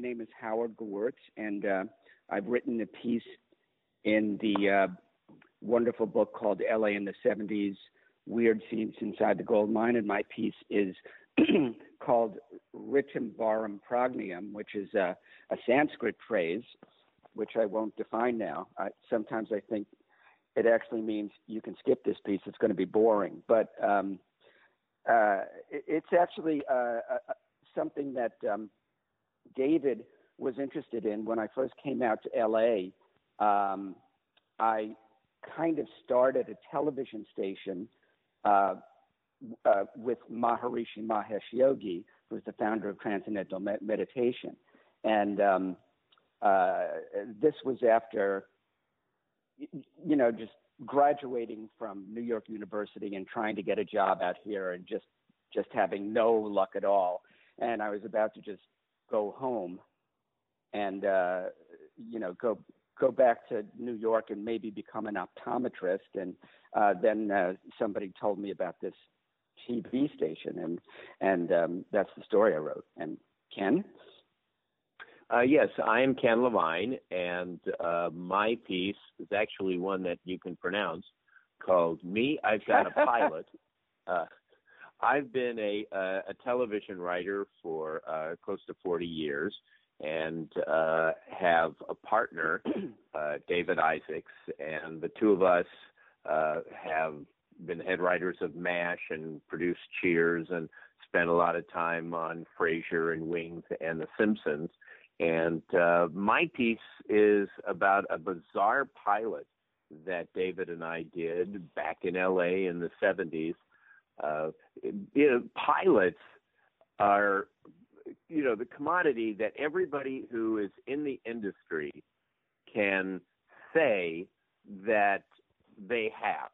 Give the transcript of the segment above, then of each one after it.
my name is Howard Gewirtz, and uh, I've written a piece in the uh, wonderful book called LA in the 70s Weird Scenes Inside the Gold Mine. And my piece is called Ritimbaram Pragnium, which is a, a, Sanskrit phrase, which I won't define now. I, sometimes I think it actually means you can skip this piece, it's going to be boring. But um, uh, it, it's actually uh, something that um, David was interested in when I first came out to LA. Um, I kind of started a television station uh, uh, with Maharishi Mahesh Yogi, who's the founder of Transcendental Med- Meditation. And um, uh, this was after, you know, just graduating from New York University and trying to get a job out here and just just having no luck at all. And I was about to just go home and uh, you know go go back to New York and maybe become an optometrist. And uh, then uh, somebody told me about this TV station, and and um, that's the story I wrote. And Ken. Uh, yes, I am Ken Levine, and uh, my piece is actually one that you can pronounce called "Me, I've Got a Pilot." uh, I've been a, a television writer for uh, close to 40 years, and uh, have a partner, uh, David Isaacs, and the two of us uh, have been head writers of MASH and produced Cheers and spent a lot of time on Frasier and Wings and The Simpsons. And uh, my piece is about a bizarre pilot that David and I did back in LA in the 70s. Uh, you know, pilots are you know the commodity that everybody who is in the industry can say that they have.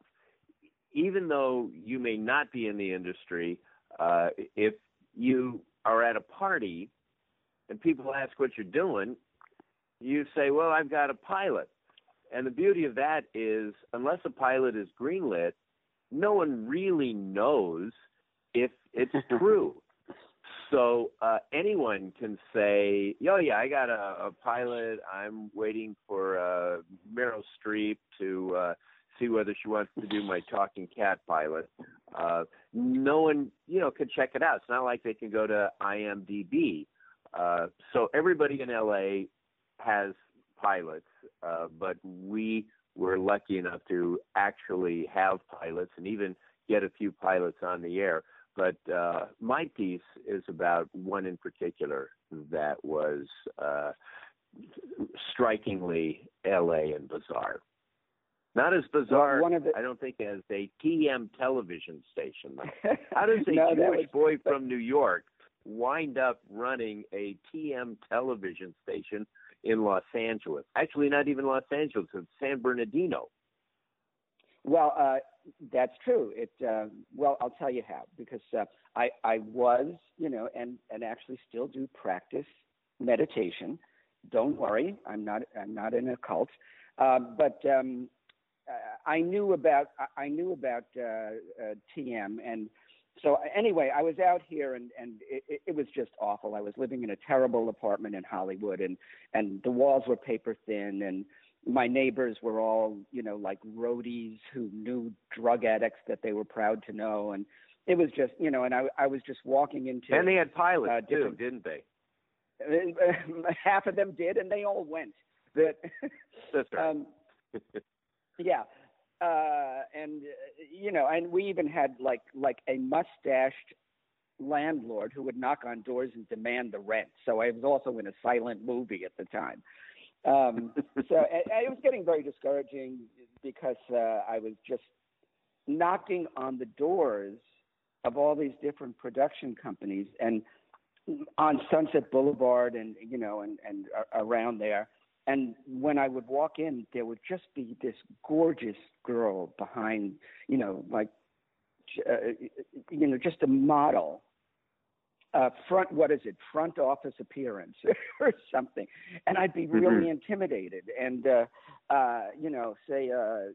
Even though you may not be in the industry uh, if you are at a party and people ask what you're doing you say well i've got a pilot. And the beauty of that is unless a pilot is greenlit no one really knows if it's true so uh, anyone can say, "Oh yeah, I got a, a pilot. I'm waiting for uh, Meryl Streep to uh, see whether she wants to do my talking cat pilot." Uh, no one, you know, can check it out. It's not like they can go to IMDb. Uh, so everybody in LA has pilots, uh, but we were lucky enough to actually have pilots and even get a few pilots on the air. But uh, my piece is about one in particular that was uh, strikingly LA and bizarre. Not as bizarre, well, the... I don't think, as a TM television station. How does a no, Jewish was... boy from New York wind up running a TM television station in Los Angeles? Actually, not even Los Angeles, it's San Bernardino. Well, uh, that's true. It uh, well, I'll tell you how because uh, I I was you know and and actually still do practice meditation. Don't worry, I'm not I'm not in a cult, uh, but um, uh, I knew about I knew about uh, uh, TM and. So anyway, I was out here and and it, it was just awful. I was living in a terrible apartment in Hollywood and and the walls were paper thin and my neighbors were all, you know, like roadies who knew drug addicts that they were proud to know, and it was just, you know, and I, I was just walking into. And they had pilots uh, too, didn't they? half of them did, and they all went. But That's right. um, yeah, uh, and uh, you know, and we even had like like a mustached landlord who would knock on doors and demand the rent. So I was also in a silent movie at the time. Um, so it, it was getting very discouraging because uh, I was just knocking on the doors of all these different production companies and on Sunset Boulevard and you know and and around there. And when I would walk in, there would just be this gorgeous girl behind, you know, like, uh, you know, just a model uh, front what is it? Front office appearance or something. And i'd be really mm-hmm. intimidated and uh uh you know say uh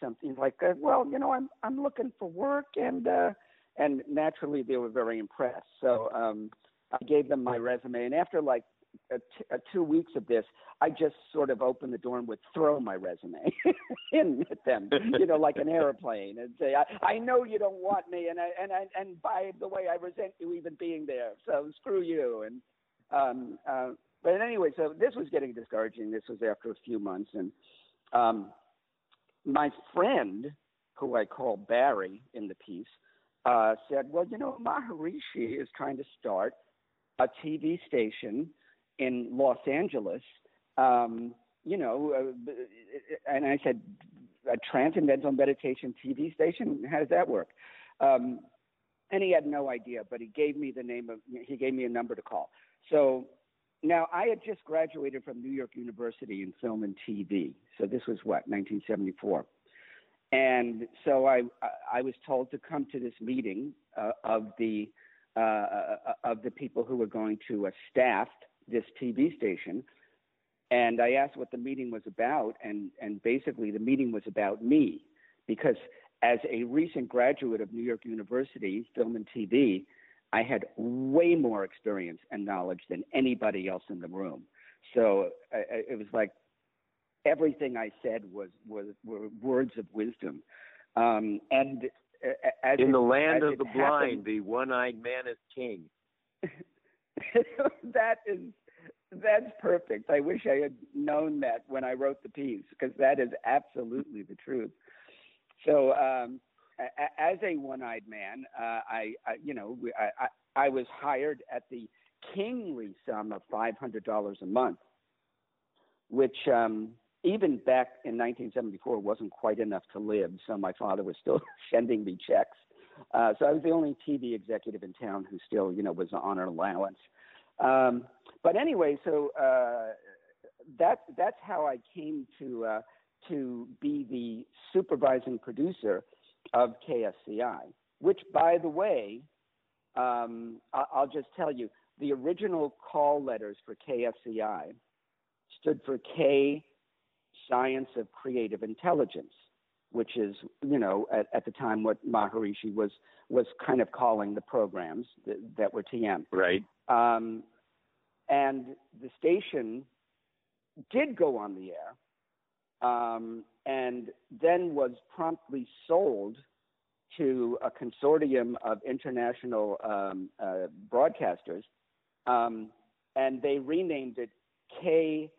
something like uh, well you know i'm i'm looking for work and uh and naturally they were very impressed. So um i gave them my resume and after like uh, t- uh, two weeks of this, I just sort of opened the door and would throw my resume in at them, you know, like an airplane, and say, I, "I know you don't want me, and I, and I, and by the way, I resent you even being there. So screw you." And um, uh, but anyway, so this was getting discouraging. This was after a few months, and um, my friend, who I call Barry in the piece, uh, said, "Well, you know, Maharishi is trying to start a TV station in Los Angeles." Um, you know, uh, and I said, "A transcendental meditation TV station? How does that work?" Um, and he had no idea, but he gave me the name of. He gave me a number to call. So now I had just graduated from New York University in film and TV. So this was what 1974. And so I, I was told to come to this meeting uh, of the uh, uh, of the people who were going to uh, staff this TV station. And I asked what the meeting was about, and, and basically the meeting was about me, because as a recent graduate of New York University, film and TV, I had way more experience and knowledge than anybody else in the room. So I, it was like everything I said was was were words of wisdom. Um, and as in it, the land of the blind, the one-eyed man is king. that is that's perfect. I wish I had known that when I wrote the piece because that is absolutely the truth. So, um, a- as a one-eyed man, uh, I, I, you know, I, I, I was hired at the kingly sum of five hundred dollars a month, which um, even back in 1974 wasn't quite enough to live, so my father was still sending me checks. Uh, so I was the only TV executive in town who still, you know, was on an allowance. Um, but anyway, so uh, that that's how I came to uh, to be the supervising producer of KSCI. Which, by the way, um, I- I'll just tell you, the original call letters for KSCI stood for K science of creative intelligence, which is, you know, at, at the time what Maharishi was was kind of calling the programs that, that were TM. Right. Um, and the station did go on the air, um, and then was promptly sold to a consortium of international um, uh, broadcasters, um, and they renamed it K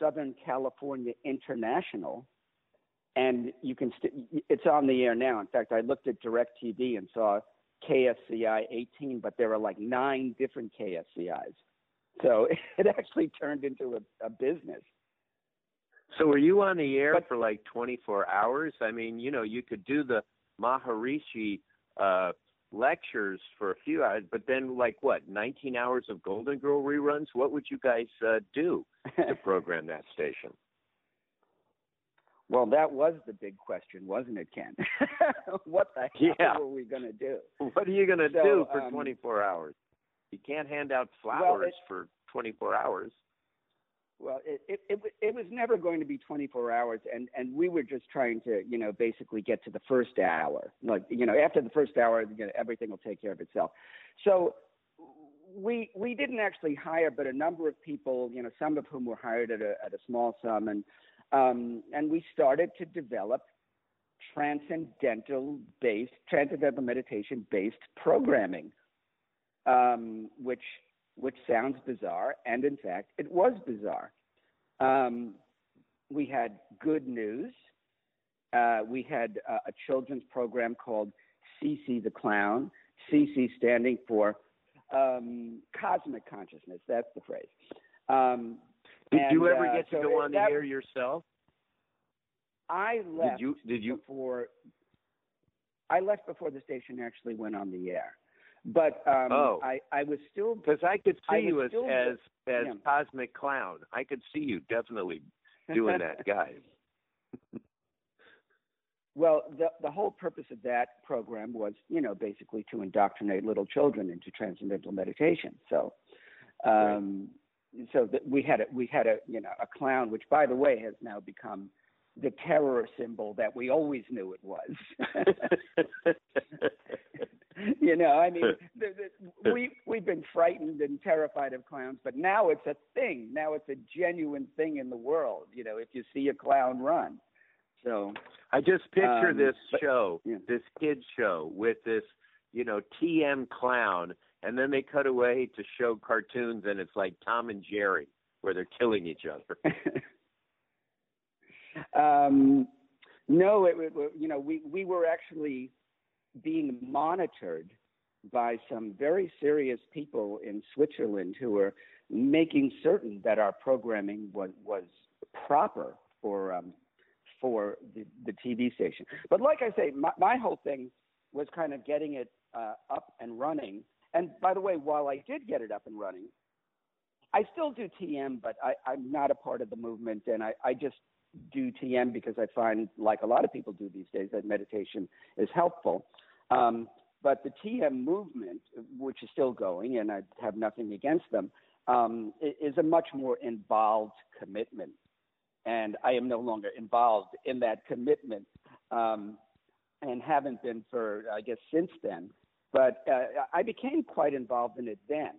Southern California International, and you can st- it's on the air now. In fact, I looked at DirecTV and saw KSCI 18, but there are like nine different KSCIs. So it actually turned into a, a business. So were you on the air but, for like 24 hours? I mean, you know, you could do the Maharishi uh, lectures for a few hours, but then like what, 19 hours of Golden Girl reruns? What would you guys uh, do to program that station? Well, that was the big question, wasn't it, Ken? what the hell yeah. were we going to do? What are you going to so, do for um, 24 hours? You can't hand out flowers well, it, for 24 hours. Well, it, it, it it was never going to be 24 hours, and and we were just trying to you know basically get to the first hour. Like you know after the first hour, you know, everything will take care of itself. So we we didn't actually hire, but a number of people, you know, some of whom were hired at a at a small sum, and um, and we started to develop transcendental based transcendental meditation based programming, um, which which sounds bizarre, and in fact, it was bizarre. Um, we had good news. Uh, we had uh, a children's program called CC the Clown, CC standing for um, cosmic consciousness. That's the phrase. Um, did and, you ever uh, get to so go on the that, air yourself? I left. Did you? Did you? Before, I left before the station actually went on the air. But um, oh. I, I was still because I could see I you as as as yeah. cosmic clown. I could see you definitely doing that, guy. well, the the whole purpose of that program was, you know, basically to indoctrinate little children into transcendental meditation. So, um. So that we had a we had a you know a clown, which by the way has now become the terror symbol that we always knew it was. you know, I mean, the, the, we we've been frightened and terrified of clowns, but now it's a thing. Now it's a genuine thing in the world. You know, if you see a clown run. So I just picture um, this but- show, yeah. this kids show with this, you know, TM clown, and then they cut away to show cartoons, and it's like Tom and Jerry, where they're killing each other. um, no, it, it, you know, we, we were actually being monitored by some very serious people in Switzerland who were making certain that our programming was, was proper for, um, for the, the TV station. But like I say, my, my whole thing was kind of getting it uh, up and running. And by the way, while I did get it up and running, I still do TM, but I, I'm not a part of the movement, and I, I just do TM because I find, like a lot of people do these days, that meditation is helpful. Um, but the TM movement, which is still going, and I have nothing against them, um, is a much more involved commitment. And I am no longer involved in that commitment um, and haven't been for, I guess, since then. But uh, I became quite involved in it then.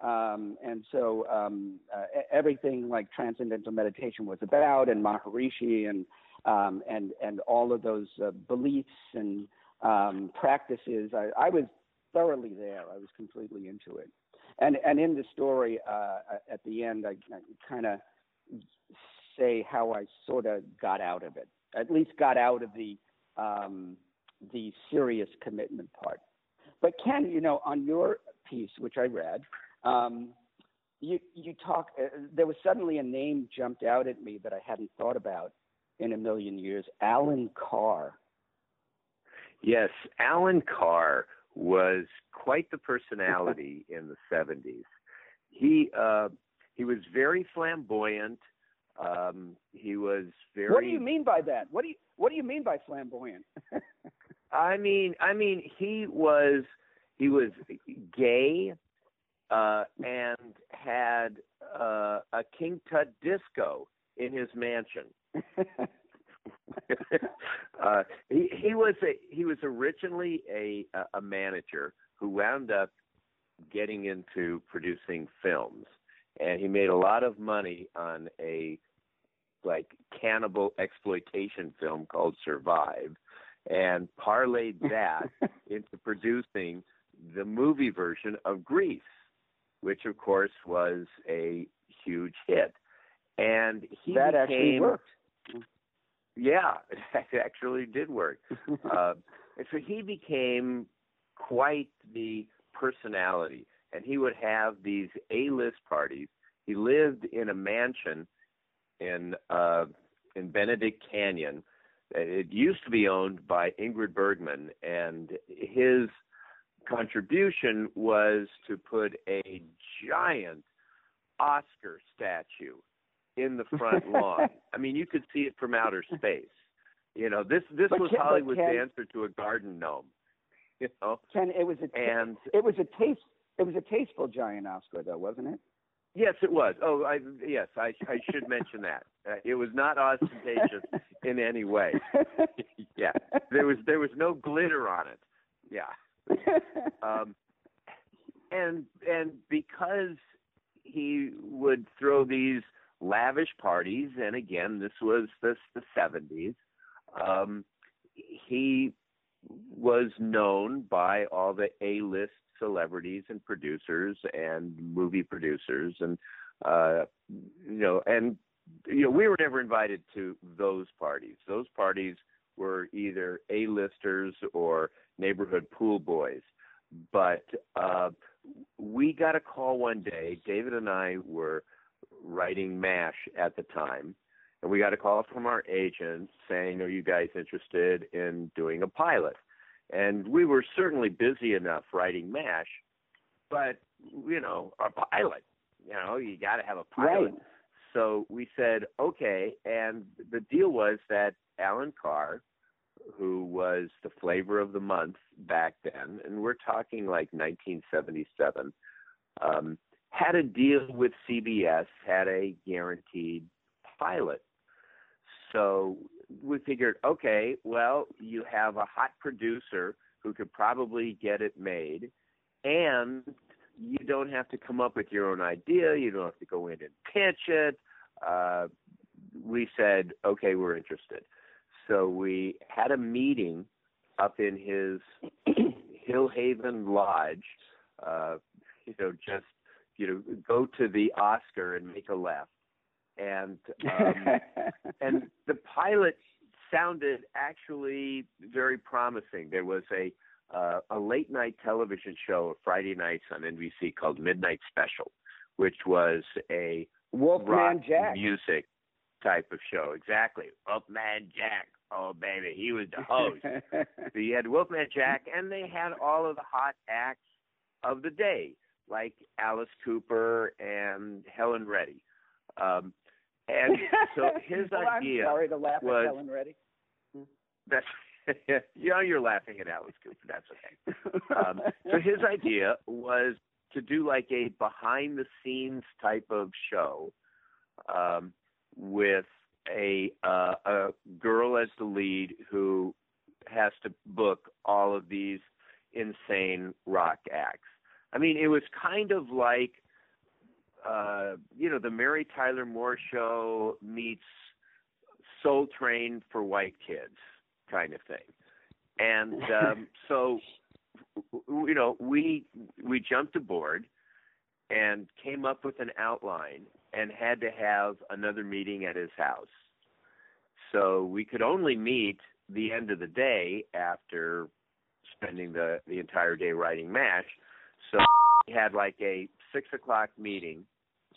Um, and so um, uh, everything like transcendental meditation was about, and Maharishi, and um, and and all of those uh, beliefs and um, practices. I, I was thoroughly there. I was completely into it. And and in the story uh, at the end, I, I kind of say how I sort of got out of it. At least got out of the um, the serious commitment part. But Ken, you know, on your piece, which I read, um, you you talk. Uh, there was suddenly a name jumped out at me that I hadn't thought about in a million years. Alan Carr. Yes, Alan Carr was quite the personality in the 70s. He uh, he was very flamboyant. Um, he was very. What do you mean by that? What do you What do you mean by flamboyant? I mean, I mean, he was he was gay uh, and had uh, a King Tut disco in his mansion. uh, he he was a he was originally a a manager who wound up getting into producing films, and he made a lot of money on a like cannibal exploitation film called Survive, and parlayed that into producing the movie version of Grease, which of course was a huge hit. And he that became, actually worked. yeah, it actually did work. uh, and so he became quite the personality, and he would have these A-list parties. He lived in a mansion in uh, in Benedict Canyon. It used to be owned by Ingrid Bergman, and his contribution was to put a giant Oscar statue in the front lawn. I mean, you could see it from outer space. You know, this this But was Ken- Hollywood's Ken- answer to a garden gnome. You know, Ken, it was a and it was a taste. It was a tasteful giant Oscar, though, wasn't it? yes, it was. Oh, I yes, I I should mention that. Uh, it was not ostentatious in any way. yeah, there was there was no glitter on it. Yeah. um, and and because he would throw these lavish parties, and again, this was the the seventies. Um, he was known by all the A-list celebrities and producers and movie producers, and uh, you know, and you know, we were never invited to those parties. Those parties were either A-listers or neighborhood pool boys. But uh, we got a call one day. David and I were writing MASH at the time, and we got a call from our agent saying, Are you guys interested in doing a pilot? And we were certainly busy enough writing MASH, but, you know, a pilot, you know, you got to have a pilot. right. So we said, okay. And the deal was that Alan Carr, who was the flavor of the month back then, and we're talking like 1977, um, had a deal with CBS, had a guaranteed pilot. So we figured, okay, well, you have a hot producer who could probably get it made, and you don't have to come up with your own idea. You don't have to go in and pitch it. Uh, we said, okay, we're interested. So we had a meeting up in his Hillhaven Lodge. Uh, you know, just you know, go to the Oscar and make a left. And um, and the pilot sounded actually very promising. There was a uh, a late night television show Friday nights on NBC called Midnight Special, which was a Wolfman Jack music type of show. Exactly, Wolfman Jack. Oh baby, he was the host. so you had Wolfman Jack, and they had all of the hot acts of the day, like Alice Cooper and Helen Reddy. Um, and so his well, idea I'm sorry to laugh was at Helen Reddy. that's you know you're laughing at Alice Cooper. That's okay. Um, so his idea was to do like a behind the scenes type of show um, with a uh, a girl as the lead who has to book all of these insane rock acts. I mean, it was kind of like uh, you know the Mary Tyler Moore show meets Soul Train for white kids kind of thing. And um, so, you know, we we jumped aboard and came up with an outline and had to have another meeting at his house. So we could only meet the end of the day after spending the the entire day writing Mash. So we had like a six o'clock meeting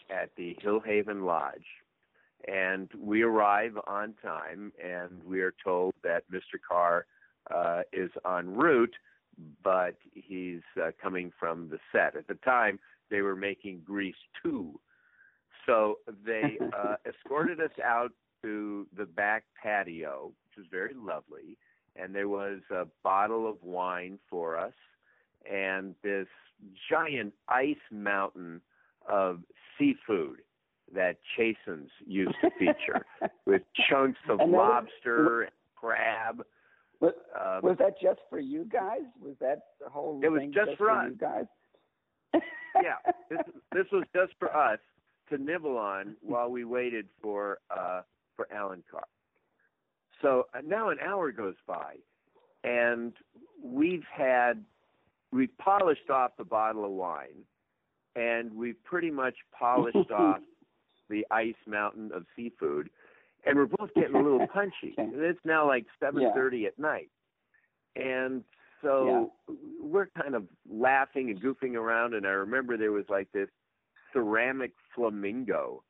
at the Hillhaven Lodge and we arrive on time, and we are told that Mr. Carr uh, is en route, but he's uh, coming from the set. At the time, they were making Grease 2. So they uh, escorted us out to the back patio, which was very lovely, and there was a bottle of wine for us and this giant ice mountain of seafood that Chasen's used to feature with chunks of And that was- lobster and crab. Was, Um, was that just for you guys? Was that the whole It was thing just for us. you guys? yeah, this, this was just for us to nibble on while we waited for uh, for Alan Carr. So uh, now an hour goes by, and we've had we've polished off the bottle of wine, and we've pretty much polished off the ice mountain of seafood, and we're both getting a little punchy. Okay. It's now like seven thirty at night, and so we're kind of laughing and goofing around. And I remember there was like this ceramic flamingo,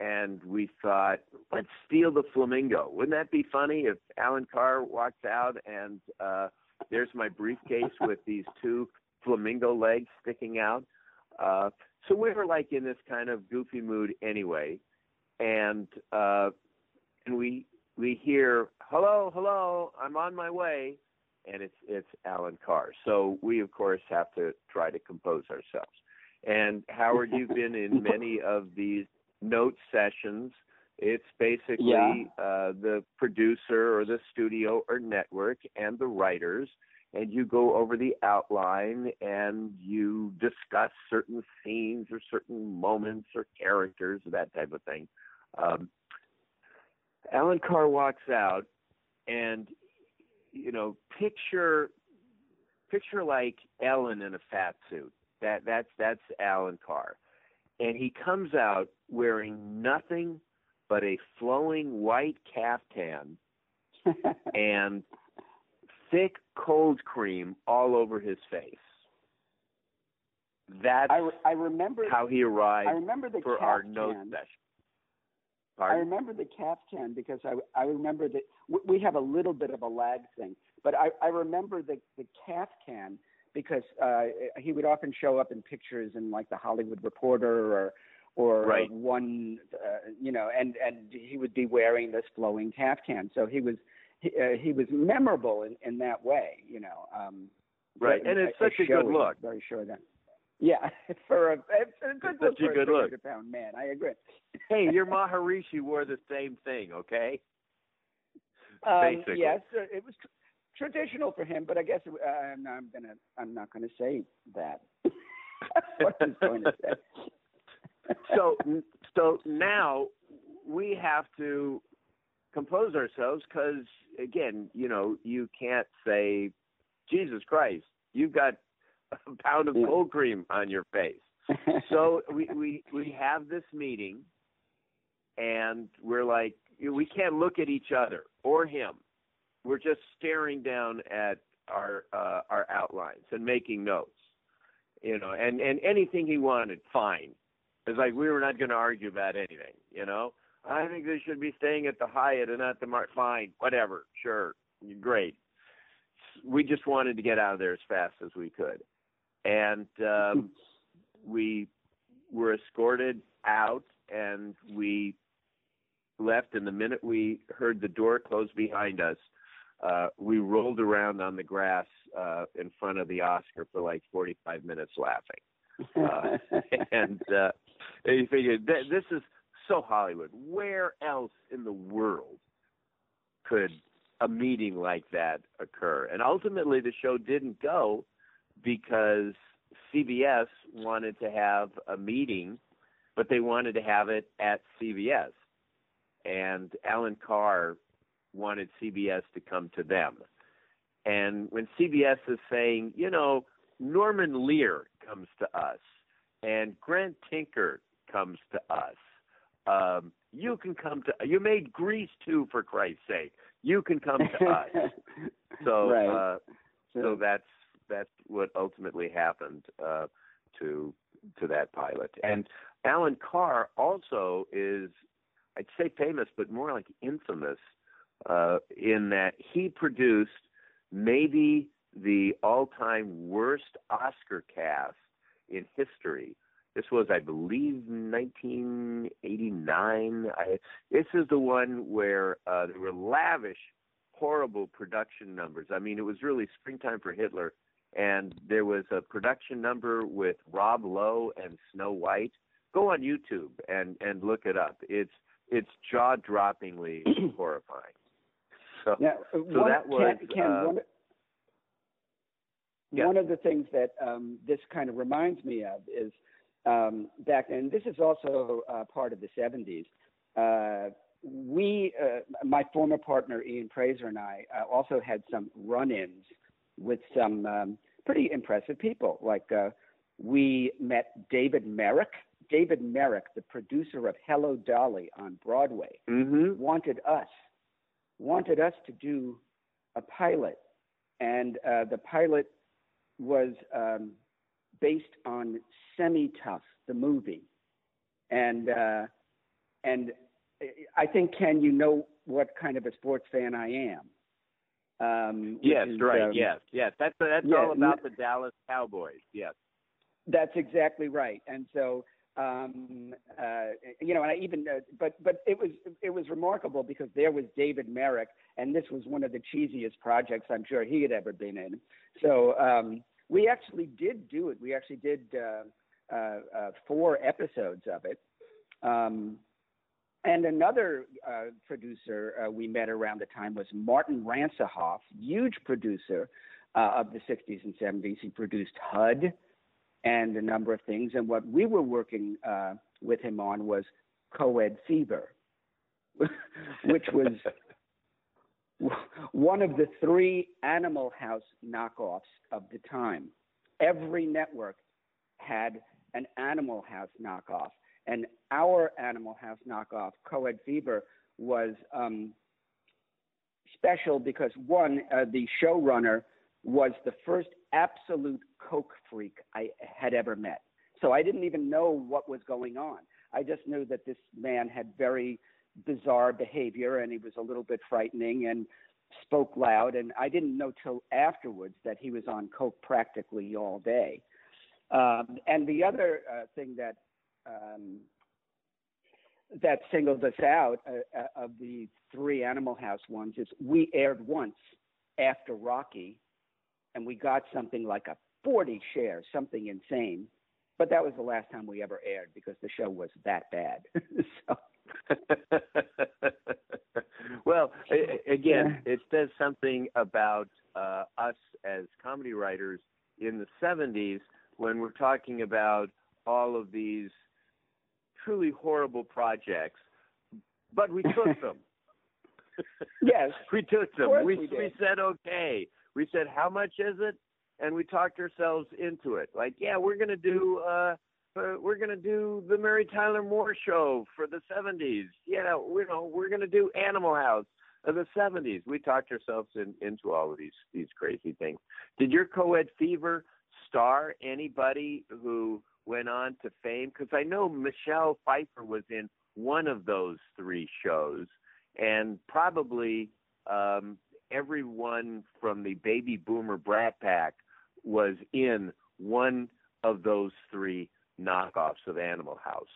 and we thought, let's steal the flamingo. Wouldn't that be funny if Alan Carr walks out and uh, there's my briefcase with these two flamingo legs sticking out? Uh, so we were like in this kind of goofy mood anyway, and uh, and we we hear hello, hello, I'm on my way, and it's it's Alan Carr. So we of course have to try to compose ourselves. And Howard, you've been in many of these note sessions. It's basically Yeah. uh, the producer or the studio or network and the writers and you go over the outline and you discuss certain scenes or certain moments or characters, or that type of thing. Um, Alan Carr walks out, and you know, picture picture like Ellen in a fat suit. That that's that's Alan Carr, and he comes out wearing nothing but a flowing white caftan and thick cold cream all over his face. That's I, re- I remember how he arrived I remember the for our note caftan. Session. I remember the caftan because I I remember that we have a little bit of a lag thing, but I I remember the the caftan because uh he would often show up in pictures in like the Hollywood Reporter or or Right. one uh, you know and and he would be wearing this flowing caftan so he was he, uh, he was memorable in in that way you know um Right, and it's I- I such a good look. Very sure that. Yeah, for a, it's a good look such a for good a look. 300 pound man. I agree. hey, your Maharishi wore the same thing, okay? Um, Basically. yes, uh, it was. traditional for him, but I guess uh, I'm, I'm gonna I'm not gonna say that. what I was going to say. so so now we have to compose ourselves because again, you know, you can't say, Jesus Christ, you've got a pound of cold cream on your face. so we, we we have this meeting and we're like we can't look at each other or him. We're just staring down at our uh, our outlines and making notes. You know, and and anything he wanted, fine. It's like we were not going to argue about anything. You know, I think they should be staying at the Hyatt and not the Mar. Fine, whatever, sure, great. We just wanted to get out of there as fast as we could, and um, we were escorted out, and we left. And the minute we heard the door close behind us, uh, we rolled around on the grass uh, in front of the Oscar for like 45 minutes laughing. Uh, and uh, you figured this is so Hollywood. Where else in the world could a meeting like that occur? And ultimately, the show didn't go because CBS wanted to have a meeting, but they wanted to have it at CBS. And Alan Carr wanted CBS to come to them. And when CBS is saying, you know, Norman Lear comes to us and Grant Tinker comes to us, um, you can come to. You made Grease too, for Christ's sake. You can come to us. so, right. uh, so that's that's what ultimately happened uh, to to that pilot. And Alan Carr also is, I'd say famous, but more like infamous, uh, in that he produced maybe the all-time worst Oscar cast in history this was, I believe, 1989. I, this is the one where uh, there were lavish, horrible production numbers. I mean, it was really springtime for Hitler, and there was a production number with Rob Lowe and Snow White. Go on YouTube and and look it up. It's it's jaw droppingly horrifying. So, now, so one, that was. Ken, Ken, uh, one, yeah. one of the things that um, this kind of reminds me of is um, back then. This is also uh, part of the 70s. Uh, we, uh, my former partner Ian Praiser and I, uh, also had some run-ins with some um, pretty impressive people. Like uh, we met David Merrick. David Merrick, the producer of Hello Dolly on Broadway, mm-hmm. wanted us wanted us to do a pilot, and uh, the pilot was um, based on Semi Tough, the movie, and uh, and I think Ken, you know what kind of a sports fan I am. Um, yes, is, right. Um, yes, yes. That's that's yeah, all about the Dallas Cowboys. Yes. That's exactly right. And so, um, uh, you know, and I even, uh, but but it was it was remarkable because there was David Merrick, and this was one of the cheesiest projects I'm sure he had ever been in. So um, we actually did do it. We actually did uh, uh, uh, four episodes of it. Um, and another uh, producer uh, we met around the time was Martin Ransohoff, huge producer uh, of the 60s and 70s. He produced HUD and a number of things. And what we were working uh, with him on was Coed Fever, which was one of the three Animal House knockoffs of the time. Every network had an Animal House knockoff, and our Animal House knockoff, Coed Fever, was um, special because one, uh, the showrunner was the first absolute coke freak I had ever met. So I didn't even know what was going on. I just knew that this man had very bizarre behavior and he was a little bit frightening and spoke loud. And I didn't know till afterwards that he was on coke practically all day. Um, and the other uh, thing that um, that singled us out uh, uh, of the three Animal House ones is we aired once after Rocky, and we got something like a 40 share, something insane. But that was the last time we ever aired because the show was that bad. so. well, Again, yeah. it says something about uh, us as comedy writers in the 70s when we're talking about all of these truly horrible projects, but we took them. yes, we took them. We, we, we said okay. We said how much is it, and we talked ourselves into it. Like, yeah, we're gonna do. uh uh, we're going to do the Mary Tyler Moore show for the 70s. Yeah, you know, we're going to do Animal House of the 70s. We talked ourselves in, into all of these these crazy things. Did your co-ed fever star anybody who went on to fame? Because I know Michelle Pfeiffer was in one of those three shows, and probably um, everyone from the baby boomer Brat Pack was in one of those three knockoffs of Animal House.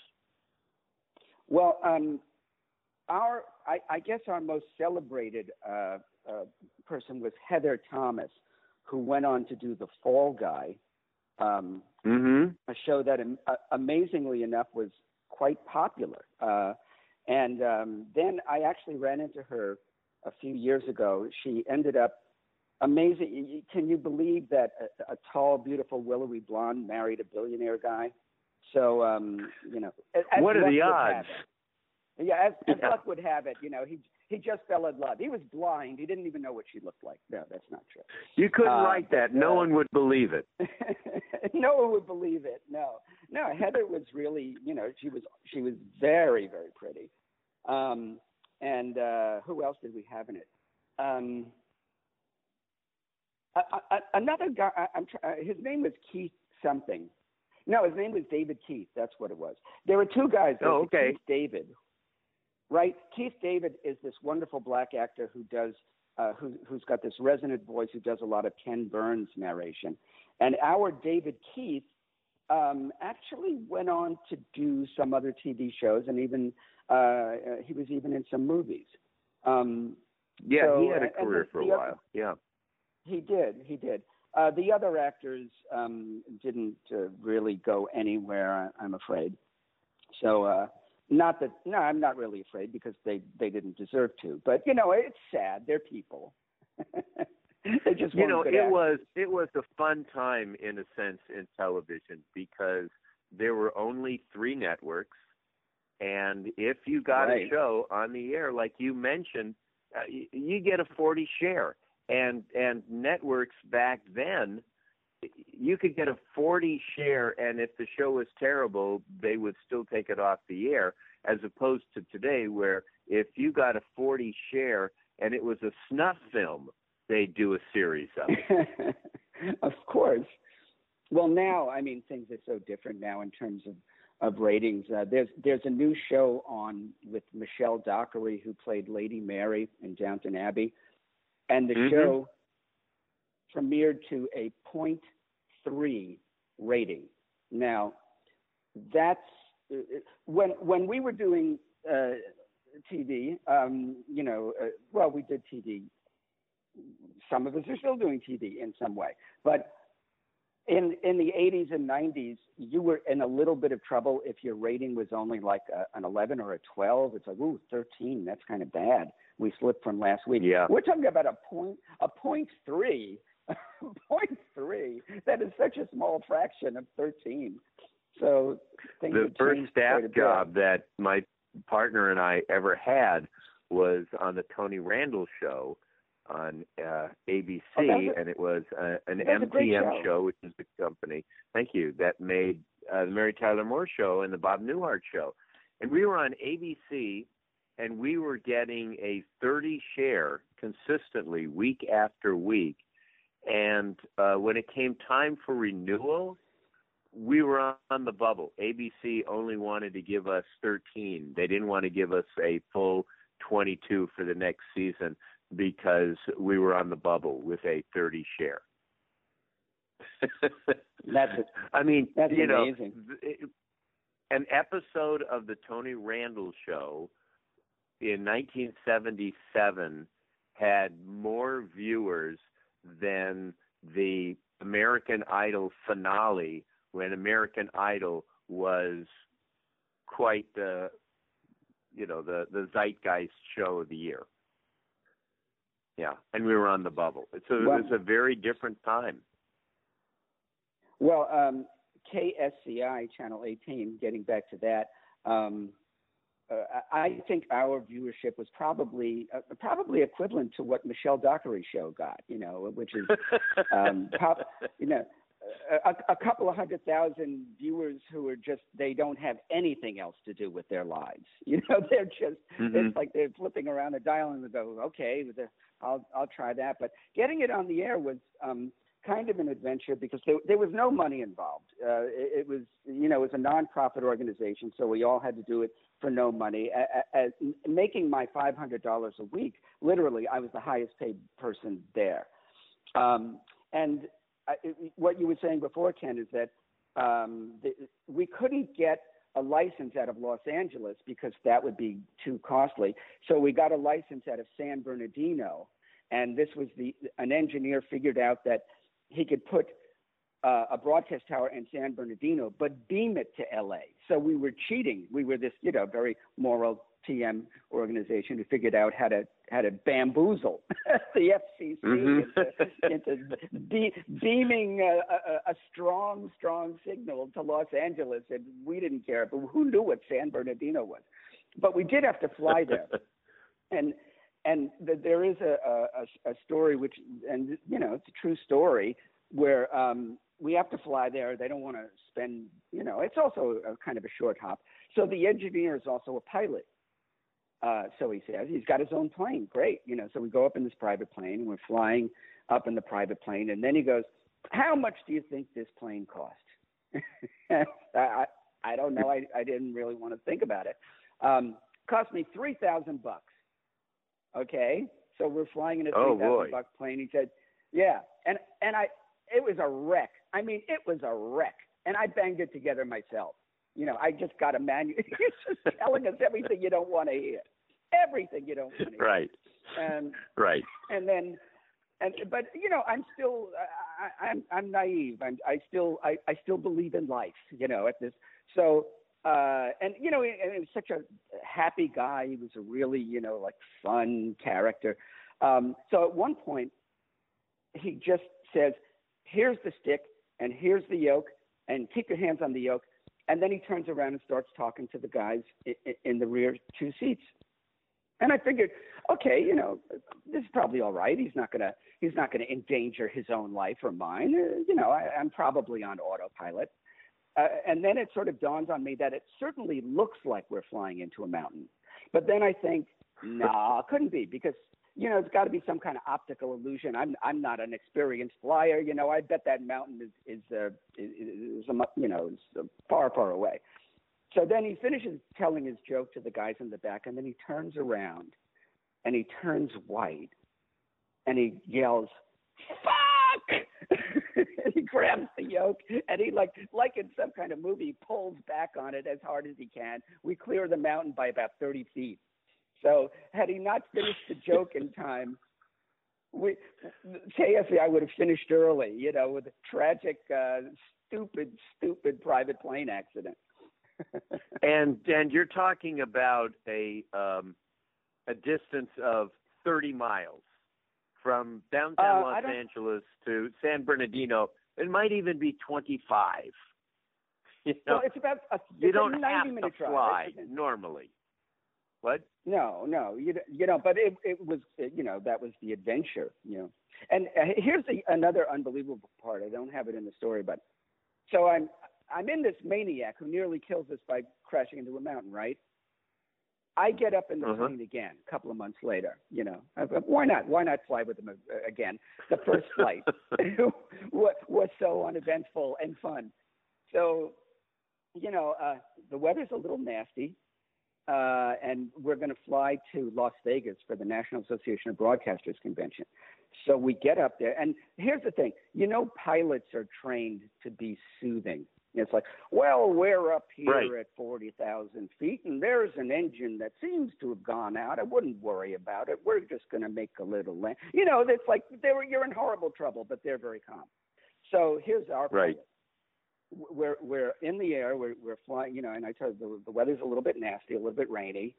Well, um, our I, I, guess our most celebrated uh, uh, person was Heather Thomas, who went on to do The Fall Guy, um, mm-hmm. a show that uh, amazingly enough was quite popular. Uh, and um, then I actually ran into her a few years ago. She ended up amazing. Can you believe that a, a tall, beautiful, willowy blonde married a billionaire guy? So um, you know, as, what are the odds? Yeah, as, as yeah. luck would have it, you know, he he just fell in love. He was blind. He didn't even know what she looked like. No, that's not true. You couldn't uh, write that. No uh, one would believe it. no one would believe it. No, no. Heather was really, you know, she was she was very very pretty. Um, and uh, who else did we have in it? Um, another guy. I, am uh, his name was Keith something. No, his name was David Keith. That's what it was. There were two guys. Oh, okay. Keith David, right? Keith David is this wonderful black actor who does, uh, who, who's got this resonant voice, who does a lot of Ken Burns narration. And our David Keith um, actually went on to do some other TV shows, and even uh, uh, he was even in some movies. Um, yeah, so, he had a career for a while. Other, yeah, he did. He did. Uh, the other actors um, didn't uh, really go anywhere, I'm afraid. So, uh, not that no, I'm not really afraid because they they didn't deserve to. But you know, it's sad. They're people. they just you know, it actors. was it was a fun time in a sense in television because there were only three networks, and if you got right. a show on the air, like you mentioned, uh, you, you get a 40 share and and networks back then you could get a 40 share and if the show was terrible they would still take it off the air as opposed to today where if you got a 40 share and it was a snuff film they'd do a series of it. Of course. Well now i mean things are so different now in terms of of ratings. Uh, there's there's a new show on with michelle dockery who played lady mary in downton abbey. And the mm-hmm. show premiered to a 0.3 rating. Now, that's when when we were doing uh, TV. Um, you know, uh, well, we did TV. Some of us are still doing TV in some way, but in in the 80s and 90s, you were in a little bit of trouble if your rating was only like a, an 11 or a 12. It's like, ooh, 13. That's kind of bad. We slipped from last week. Yeah. We're talking about a point, a point three, point three. That is such a small fraction of 13. So the first staff job that my partner and I ever had was on the Tony Randall show on uh, ABC, oh, a, and it was uh, an MTM show. show. which is the company. Thank you. That made uh, the Mary Tyler Moore show and the Bob Newhart show, and we were on ABC, and we were getting a 30 share consistently week after week. And uh, when it came time for renewal, we were on the bubble. ABC only wanted to give us 13. They didn't want to give us a full 22 for the next season because we were on the bubble with a 30 share. that's it I mean, that's you amazing. know, an episode of the Tony Randall show in 1977 had more viewers than the American Idol finale when American Idol was quite the you know the the zeitgeist show of the year. Yeah, and we were on the bubble. So it Well- was a very different time. Well, um, KSCI Channel 18. Getting back to that, um, uh, I think our viewership was probably uh, probably equivalent to what Michelle Dockery's show got. You know, which is um, pop, you know, a, a couple of hundred thousand viewers who are just they don't have anything else to do with their lives. You know, they're just Mhm. it's like they're flipping around a dial and they go, okay, the, I'll I'll try that. But getting it on the air was um, kind of an adventure because there, there was no money involved. Uh, it, it was you know it was a nonprofit organization, so we all had to do it for no money. As, making my five hundred dollars a week, literally, I was the highest paid person there. Um, and I, what you were saying before, Ken, is that um, the, we couldn't get a license out of Los Angeles because that would be too costly. So we got a license out of San Bernardino, and this was the an engineer figured out that he could put uh, a broadcast tower in San Bernardino, but beam it to LA. So we were cheating. We were this, you know, very moral TM organization who figured out how to how to bamboozle the FCC Mhm. into, into be, beaming a, a, a strong, strong signal to Los Angeles, and we didn't care. But who knew what San Bernardino was? But we did have to fly there, and and the, there is a, a a story which, and you know, it's a true story where um, we have to fly there. They don't want to spend, you know, it's also a kind of a short hop. So the engineer is also a pilot. Uh, so he says he's got his own plane. Great, you know. So we go up in this private plane, and we're flying up in the private plane, and then he goes, "How much do you think this plane cost?" I I don't know. I I didn't really want to think about it. Um, cost me three thousand bucks. Okay, so we're flying in a Oh, three thousand buck plane. He said, "Yeah," and and I it was a wreck. I mean, it was a wreck, and I banged it together myself. You know, I just got a manual. He's just telling us everything you don't want to hear, everything you don't want to hear. right, And right. and then and but you know i'm still I, i'm i'm naive i'm i still i i still believe in life you know at this so uh and you know and he was such a happy guy he was a really you know like fun character um so at one point he just says here's the stick and here's the yoke and keep your hands on the yoke and then he turns around and starts talking to the guys in, the rear two seats and I figured, okay, you know, this is probably all right. He's not gonna he's not gonna endanger his own life or mine. Uh, you know, I, I'm probably on autopilot. Uh, and then it sort of dawns on me that it certainly looks like we're flying into a mountain. But then I think, nah, couldn't be because you know it's got to be some kind of optical illusion. I'm I'm not an experienced flyer. You know, I bet that mountain is is uh, is, is a, you know is uh, far far away. So then he finishes telling his joke to the guys in the back, and then he turns around and he turns white and he yells, "Fuck!" and he grabs the yoke and he like like in some kind of movie pulls back on it as hard as he can. We clear the mountain by about thirty feet. So had he not finished the joke in time, we KSI would have finished early, you know, with a tragic, uh, stupid, stupid private plane accident. And and you're talking about a um, a distance of 30 miles from downtown Uh, Los Angeles to San Bernardino. It might even be 25. You know, So it's about a, you it's a don't 90 have to minute drive. fly normally. What? No, no, you you know, but it it was you know that was the adventure, you know. And uh, here's the another unbelievable part. I don't have it in the story, but so I'm I'm in this maniac who nearly kills us by crashing into a mountain, right? I get up in the Uh-huh. plane again a couple of months later. You know, I- I- why not? Why not fly with them uh, again? The first flight was was so uneventful and fun. So, you know, uh, the weather's a little nasty uh, and we're going to fly to Las Vegas for the National Association of Broadcasters convention. So we get up there, and here's the thing: you know, pilots are trained to be soothing. It's like, well, we're up here Right. at forty thousand feet, and there's an engine that seems to have gone out. I wouldn't worry about it. We're just going to make a little land. You know, it's like they were, you're in horrible trouble, but they're very calm. So here's our Right. pilot we're we're in the air. We're we're flying. You know, and I tell you the, the weather's a little bit nasty, a little bit rainy,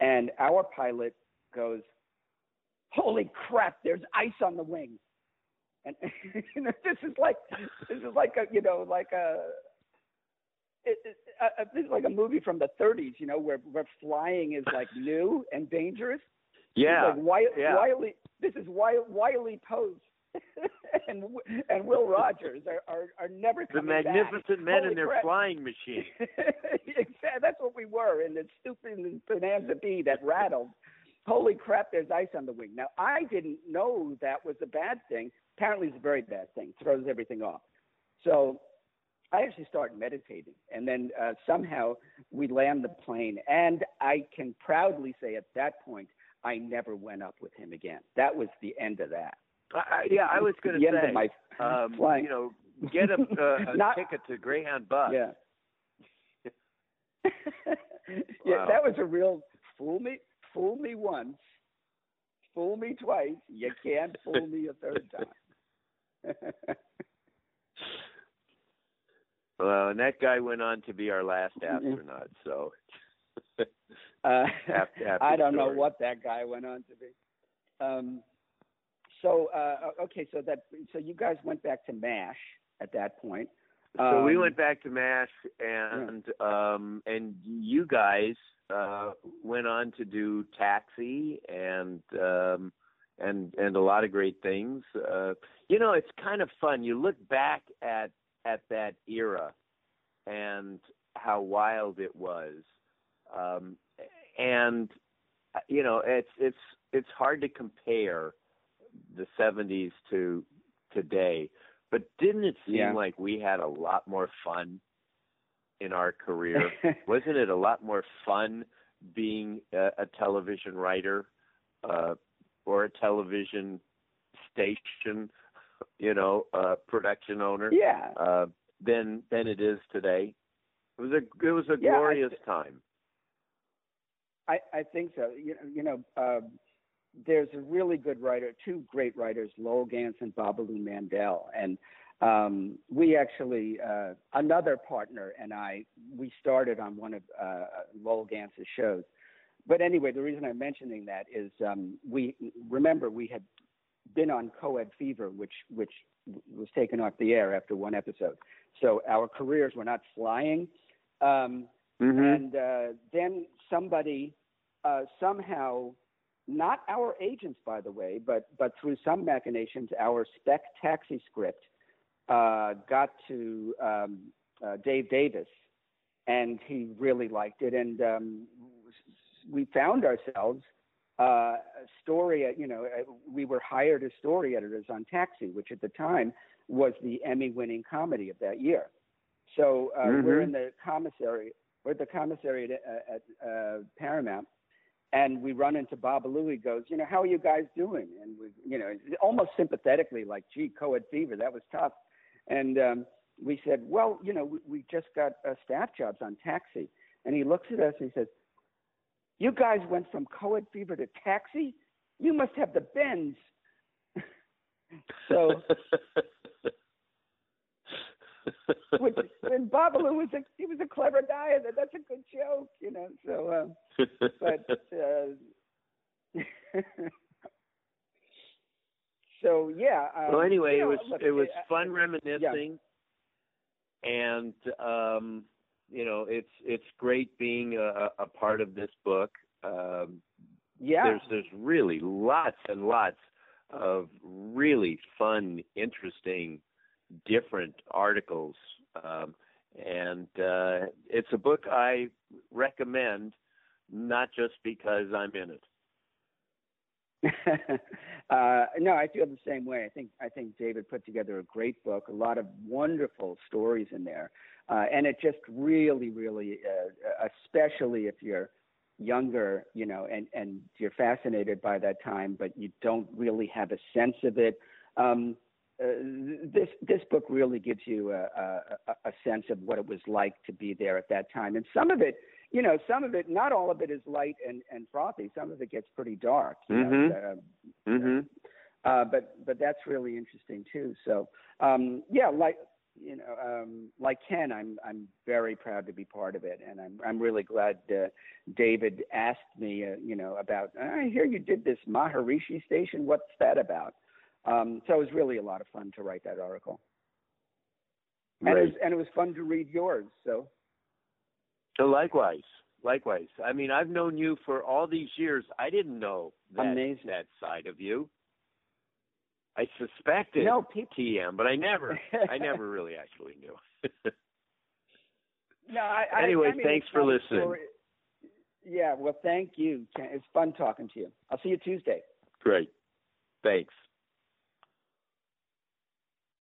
and our pilot goes, holy crap, there's ice on the wing. And you know, this is like this is like a you know like a it, it, uh, this is like a movie from the 30s, you know, where where flying is like new and dangerous. Yeah, like Wiley, yeah. Wiley. This is Wiley, Wiley Post and and Will Rogers are are, are never the magnificent back. men Holy in their crap. flying machine. exactly. That's what we were in the stupid Bonanza B that rattled. Holy crap! There's ice on the wing. Now I didn't know that was a bad thing. Apparently, it's a very bad thing. Throws everything off. So I actually start meditating, and then uh, somehow we land the plane. And I can proudly say at that point, I never went up with him again. That was the end of that. I, yeah, I was going to say, my um, flying. you know, get a, uh, a Not- ticket to Greyhound bus. Yeah. yeah, that was a real fool me fool me once, fool me twice. You can't fool me a third time. Well, and that guy went on to be our last astronaut. So uh, I don't know what that guy went on to be. Um, so uh, okay, so that so you guys went back to Mash at that point. so we Um, went back to Mash, and um, and you guys uh, went on to do Taxi and um, and and a lot of great things. Uh, you know, it's kind of fun. You look back at at that era and how wild it was, um, and you know, it's it's it's hard to compare the '70s to today. But didn't it seem Yeah. like we had a lot more fun in our career? Wasn't it a lot more fun being a, a television writer uh, or a television station, you know, uh, production owner yeah, uh, than than it is today? It was a it was a Yeah, I glorious th- time. I, I think so. You, you know, um, there's a really good writer, two great writers, Lowell Ganz and Babaloo Mandel, and um, we actually uh, another partner and I we started on one of uh, Lowell Ganz's shows. But anyway, the reason I'm mentioning that is um, we remember we had been on Coed Fever, which which was taken off the air after one episode. So our careers were not flying. Um, Mm-hmm. and uh, then somebody uh, somehow, not our agents, by the way, but but through some machinations, our spec taxi script uh, got to um, uh, Dave Davis, and he really liked it, and um, we found ourselves. Uh, story, you know, uh, we were hired as story editors on Taxi, which at the time was the Emmy-winning comedy of that year. So uh, we're Mhm. in the commissary we're at the commissary at, at uh, Paramount, and we run into Babaloo. He goes, you know, how are you guys doing? And we, you know, almost sympathetically, like, gee, Coed Fever, that was tough. And um, we said, well, you know, we, we just got uh, staff jobs on Taxi. And he looks at us and he says, you guys went from Coed Fever to Taxi? You must have the bends. so which, and Babaloo was a he was a clever guy, and that's a good joke, you know. So, uh, but uh, so yeah. Um, well, anyway, you know, it was look, it was fun reminiscing, and um, you know, it's it's great being a, a part of this book. Um, Yeah, there's there's really lots and lots of really fun, interesting, different articles, um, and uh, it's a book I recommend, not just because I'm in it. uh, no, I feel the same way. I think I think David put together a great book, a lot of wonderful stories in there, uh, and it just really, really, uh, especially if you're younger, you know, and and you're fascinated by that time, but you don't really have a sense of it. Um, uh, this this book really gives you a, a, a sense of what it was like to be there at that time, and some of it, you know, some of it, not all of it is light and, and frothy. Some of it gets pretty dark. You know, Mhm. uh, hmm uh, but but that's really interesting too. So um, yeah, like you know, um, like Ken, I'm I'm very proud to be part of it, and I'm I'm really glad uh, David asked me, uh, you know, about. I hear you did this Maharishi station. What's that about? Um, so it was really a lot of fun to write that article, and, it was, and it was fun to read yours. So, so likewise, likewise. I mean, I've known you for all these years. I didn't know that Amazing. that side of you. I suspected no, people... TM, but I never, I never really actually knew. no, I, anyway, I, I mean, thanks for listening. Story. Yeah, well, thank you. It's fun talking to you. I'll see you Tuesday. Great. Thanks.